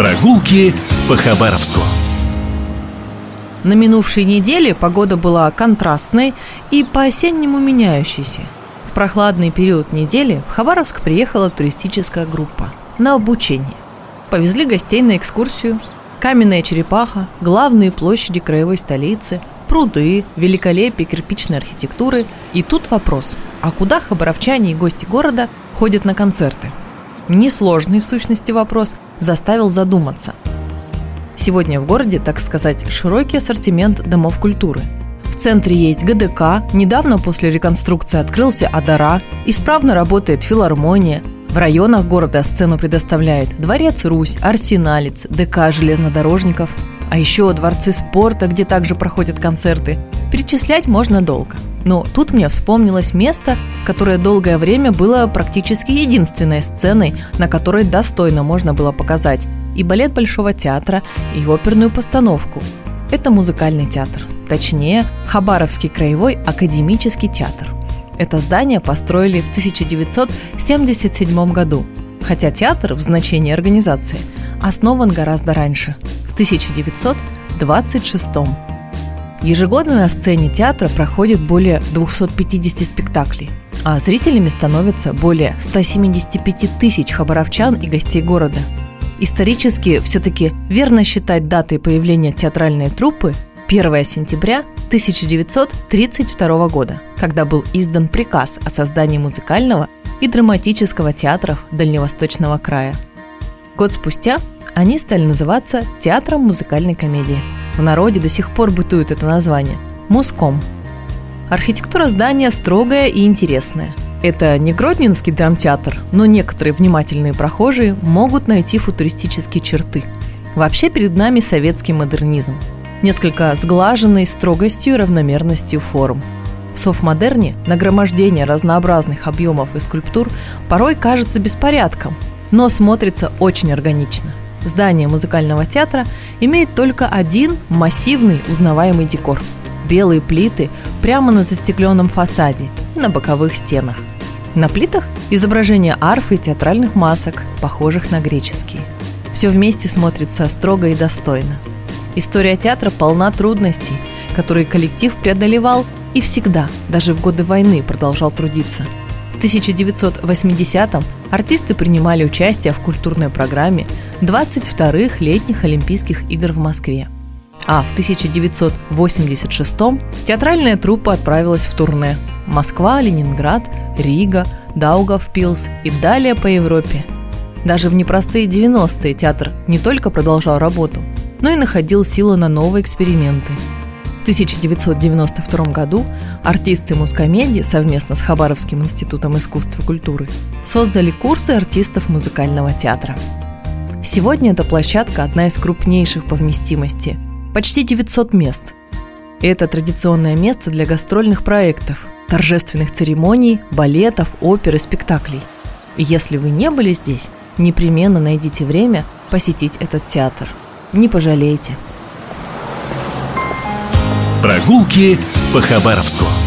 Прогулки по Хабаровску. На минувшей неделе погода была контрастной и по-осеннему меняющейся. В прохладный период недели в Хабаровск приехала туристическая группа на обучение. Повезли гостей на экскурсию. Каменная черепаха, главные площади краевой столицы, пруды, великолепие кирпичной архитектуры. И тут вопрос, а куда хабаровчане и гости города ходят на концерты? Несложный в сущности вопрос заставил задуматься. Сегодня в городе, так сказать, широкий ассортимент домов культуры. В центре есть ГДК, недавно после реконструкции открылся Адара, исправно работает филармония, в районах города сцену предоставляет Дворец Русь, Арсеналец, ДК железнодорожников, а еще дворцы спорта, где также проходят концерты. Перечислять можно долго. Но тут мне вспомнилось место, которое долгое время было практически единственной сценой, на которой достойно можно было показать и балет Большого театра, и оперную постановку. Это музыкальный театр, точнее, Хабаровский краевой академический театр. Это здание построили в 1977 году, хотя театр в значении организации основан гораздо раньше, 1926 Ежегодно на сцене театра проходит более 250 спектаклей, а зрителями становятся более 175 тысяч хабаровчан и гостей города. Исторически все-таки верно считать датой появления театральной труппы 1 сентября 1932 года, когда был издан приказ о создании музыкального и драматического театров Дальневосточного края. Год спустя они стали называться Театром музыкальной комедии. В народе до сих пор бытует это название – Муском. Архитектура здания строгая и интересная. Это не Гродненский драмтеатр, но некоторые внимательные прохожие могут найти футуристические черты. Вообще перед нами советский модернизм. Несколько сглаженный строгостью и равномерностью форм. В софтмодерне нагромождение разнообразных объемов и скульптур порой кажется беспорядком, но смотрится очень органично – Здание музыкального театра имеет только один массивный узнаваемый декор – белые плиты прямо на застекленном фасаде и на боковых стенах. На плитах изображения арфы и театральных масок, похожих на греческие. Все вместе смотрится строго и достойно. История театра полна трудностей, которые коллектив преодолевал и всегда, даже в годы войны, продолжал трудиться – 1980-м артисты принимали участие в культурной программе 22-х летних Олимпийских игр в Москве. А в 1986-м театральная труппа отправилась в турне Москва, Ленинград, Рига, Даугавпилс и далее по Европе. Даже в непростые 90-е театр не только продолжал работу, но и находил силы на новые эксперименты – в 1992 году артисты Мускомедии совместно с Хабаровским институтом искусств и культуры создали курсы артистов музыкального театра. Сегодня эта площадка одна из крупнейших по вместимости – почти 900 мест. Это традиционное место для гастрольных проектов, торжественных церемоний, балетов, опер и спектаклей. И если вы не были здесь, непременно найдите время посетить этот театр. Не пожалеете – Прогулки по Хабаровску.